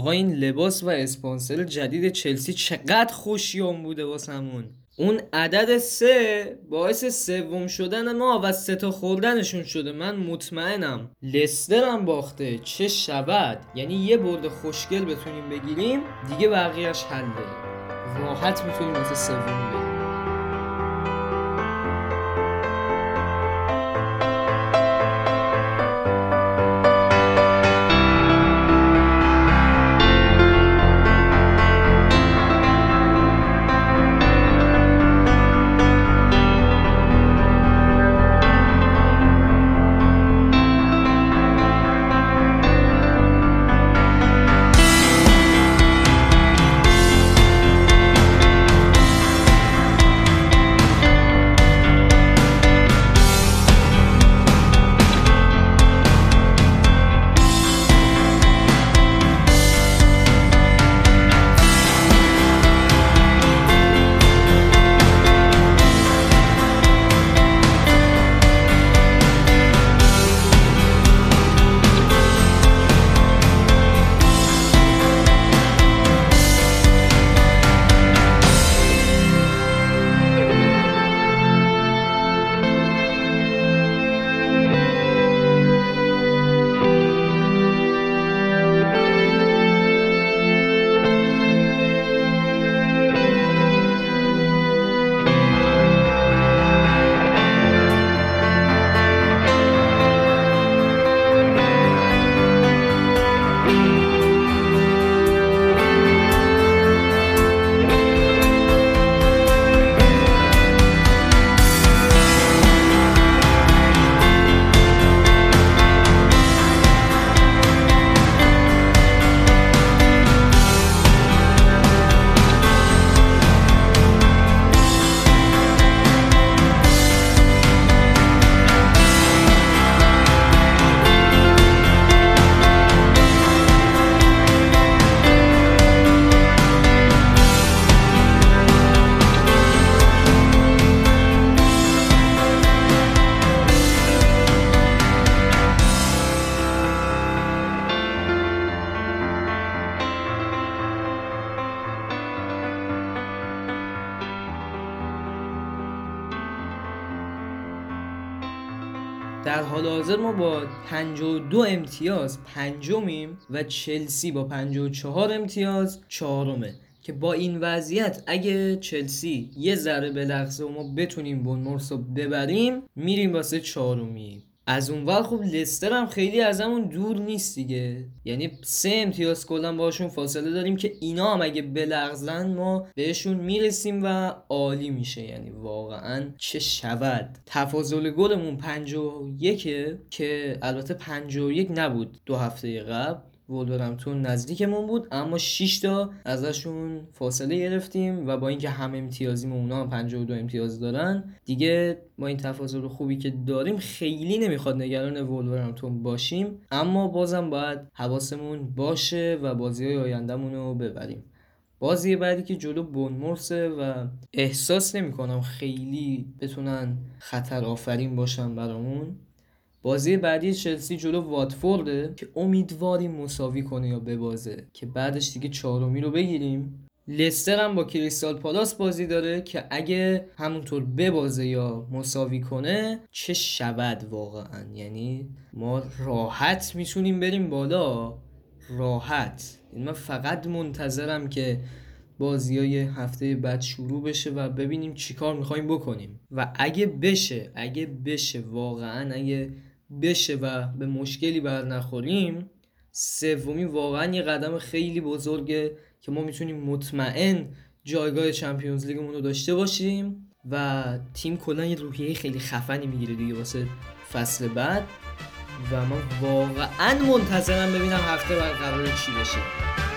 آقا این لباس و اسپانسر جدید چلسی چقدر خوشیام بوده واسمون. اون عدد سه باعث سوم شدن ما و سه تا خوردنشون شده. من مطمئنم لستر هم باخته. چه شود یعنی یه برد خوشگل بتونیم بگیریم دیگه بقیهش حله راحت می‌تونیم واسه سوم بریم. در حال حاضر ما با 52 امتیاز پنجمیم و چلسی با 54 امتیاز چهارمه. که با این وضعیت اگه چلسی یه ذره بلغزه و ما بتونیم بونمورس رو ببریم میریم واسه چهارمی از اونور خب لستر هم خیلی از همون دور نیست دیگه. یعنی سه امتیاز کلا باشون فاصله داریم که اینا هم اگه بلغزن ما بهشون می‌رسیم و عالی میشه. یعنی واقعا چه شود. تفاضل گلمون 51 که البته 51 نبود دو هفته قبل. ولورهمپتون نزدیکمون بود اما 6 تا ازشون فاصله گرفتیم و با اینکه هم امتیازیم و اونا هم 52 امتیاز دارن دیگه با این تفاضل خوبی که داریم خیلی نمی‌خواد نگران ولورهمپتون باشیم اما بازم باید حواسمون باشه و بازی های آیندهمون رو ببریم. بازی بعدی که جلو بونمورسه و احساس نمی خیلی بتونن خطر آفرین باشن برامون. بازی بعدی چلسی جلو واتفورده؟ که امیدواریم مساوی کنه یا ببازه. که بعدش دیگه چهارمی رو بگیریم. لستر هم با کریستال پالاس بازی داره که اگه همونطور ببازه یا مساوی کنه چه شود واقعا؟ یعنی ما راحت می‌تونیم بریم بالا. راحت. این من فقط منتظرم که بازی های هفته بعد شروع بشه و ببینیم چیکار می‌خوایم بکنیم. و اگه بشه اگه بشه واقعا اگه بشه و به مشکلی بر نخوریم سومی واقعا یه قدم خیلی بزرگه که ما می‌تونیم مطمئن جایگاه چمپیونز لیگمون رو داشته باشیم و تیم کلا یه روحیه خیلی خفنی می‌گیره دیگه واسه فصل بعد و من واقعا منتظرم ببینم هفته بعد قرار چی بشه.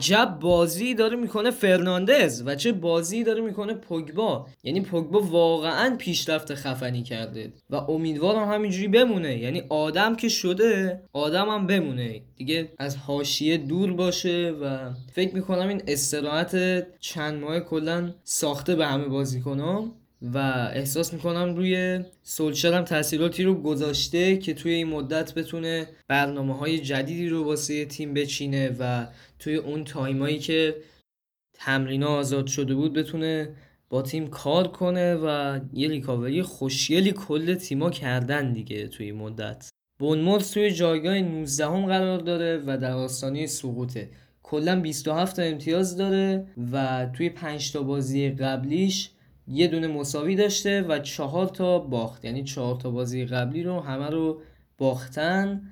عجب بازی داره می‌کنه فرناندز و چه بازی داره می‌کنه پوگبا. یعنی پوگبا واقعا پیشرفت خفنی کرده و امیدوارم همینجوری بمونه. یعنی آدم که شده آدم هم بمونه. دیگه از حاشیه دور باشه و فکر می‌کنم این استراحت چند ماه کلا ساخته به همه بازیکنام و احساس می‌کنم روی سولشر هم تاثیراتی رو گذاشته که توی این مدت بتونه برنامه های جدیدی رو واسه تیم بچینه و توی اون تایمایی که تمرین آزاد شده بود بتونه با تیم کار کنه و یه ریکاوری خوشگلی کل تیما کردن دیگه توی این مدت. بونمورس توی جایگاه 19 هم قرار داره و در آستانه سقوطه کلا 27 امتیاز داره و توی 5 تا بازی قبلیش یه دونه مساوی داشته و چهار تا باخت. یعنی چهار تا بازی قبلی رو همه رو باختن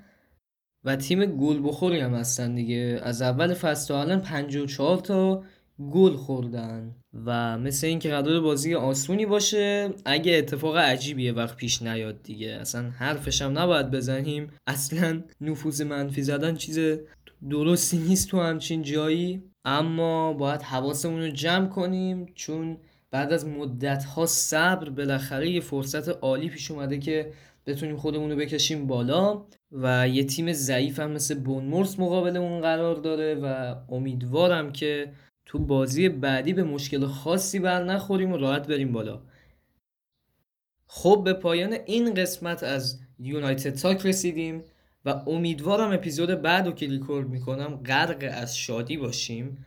و تیم گل بخوری هم هستن دیگه. از اول فصل تا الان 54 تا گل خوردن و مثل اینکه قرار بازی آسونی باشه اگه اتفاق عجیبی وقت پیش نیاد دیگه. اصلا حرفش هم نباید بزنیم. اصلا نفوذ منفی زدن چیز درستی نیست تو همچین جایی. اما باید حواسمون رو جمع کنیم چون بعد از مدت ها صبر بالاخره یه فرصت عالی پیش اومده که بتونیم خودمون رو بکشیم بالا و یه تیم ضعیف هم مثل بونمورس مقابلمون قرار داره و امیدوارم که تو بازی بعدی به مشکل خاصی بر نخوریم و راحت بریم بالا. خب به پایان این قسمت از یونایتد تاک رسیدیم و امیدوارم اپیزود بعد رو که ریکورد می‌کنم غرق از شادی باشیم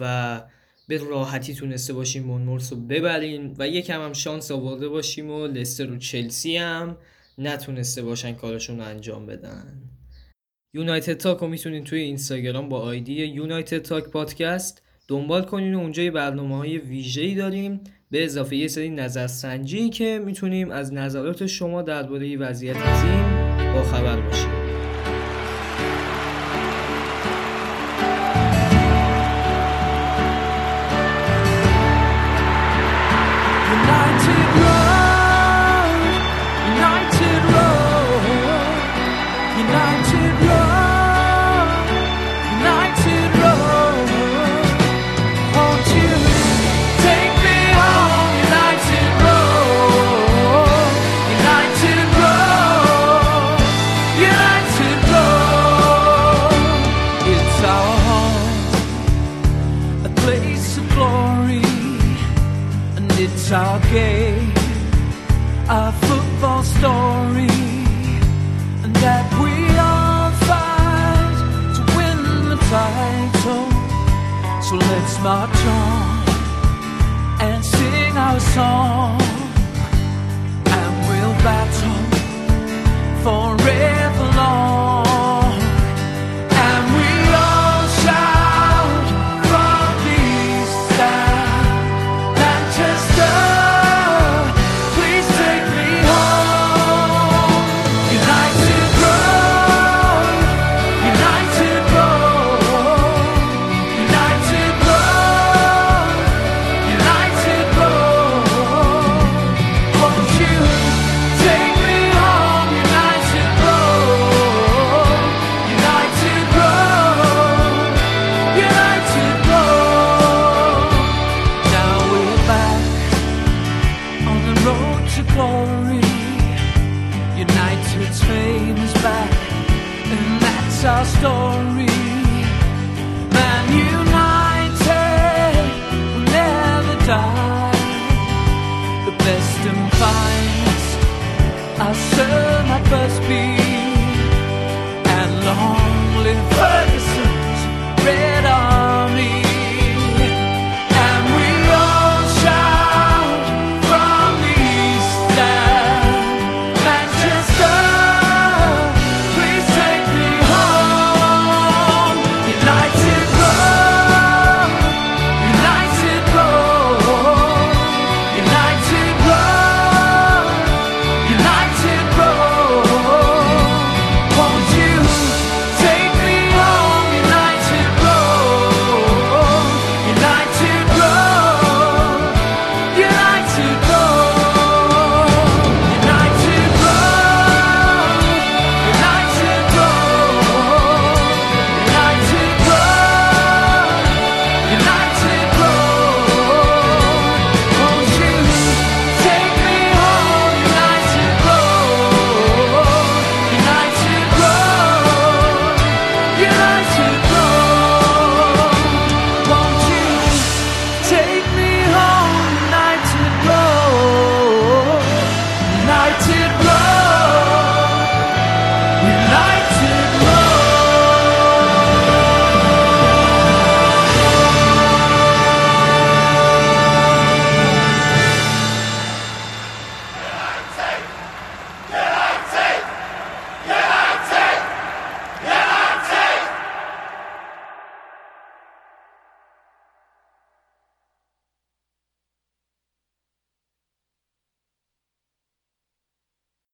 و به راحتی تونسته باشیم مونمورس رو ببریم و یکم هم شانس آورده باشیم و لستر و چلسی هم نتونسته باشن کارشون رو انجام بدن. یونایتد تاک رو می‌تونین توی اینستاگرام با آیدی یونایتد تاک پادکست دنبال کنین و اونجا برنامه های ویژه‌ای داریم. به اضافه یه سری نظرسنجی که می‌تونیم از نظرات شما درباره وضعیت تیم با خبر باشیم.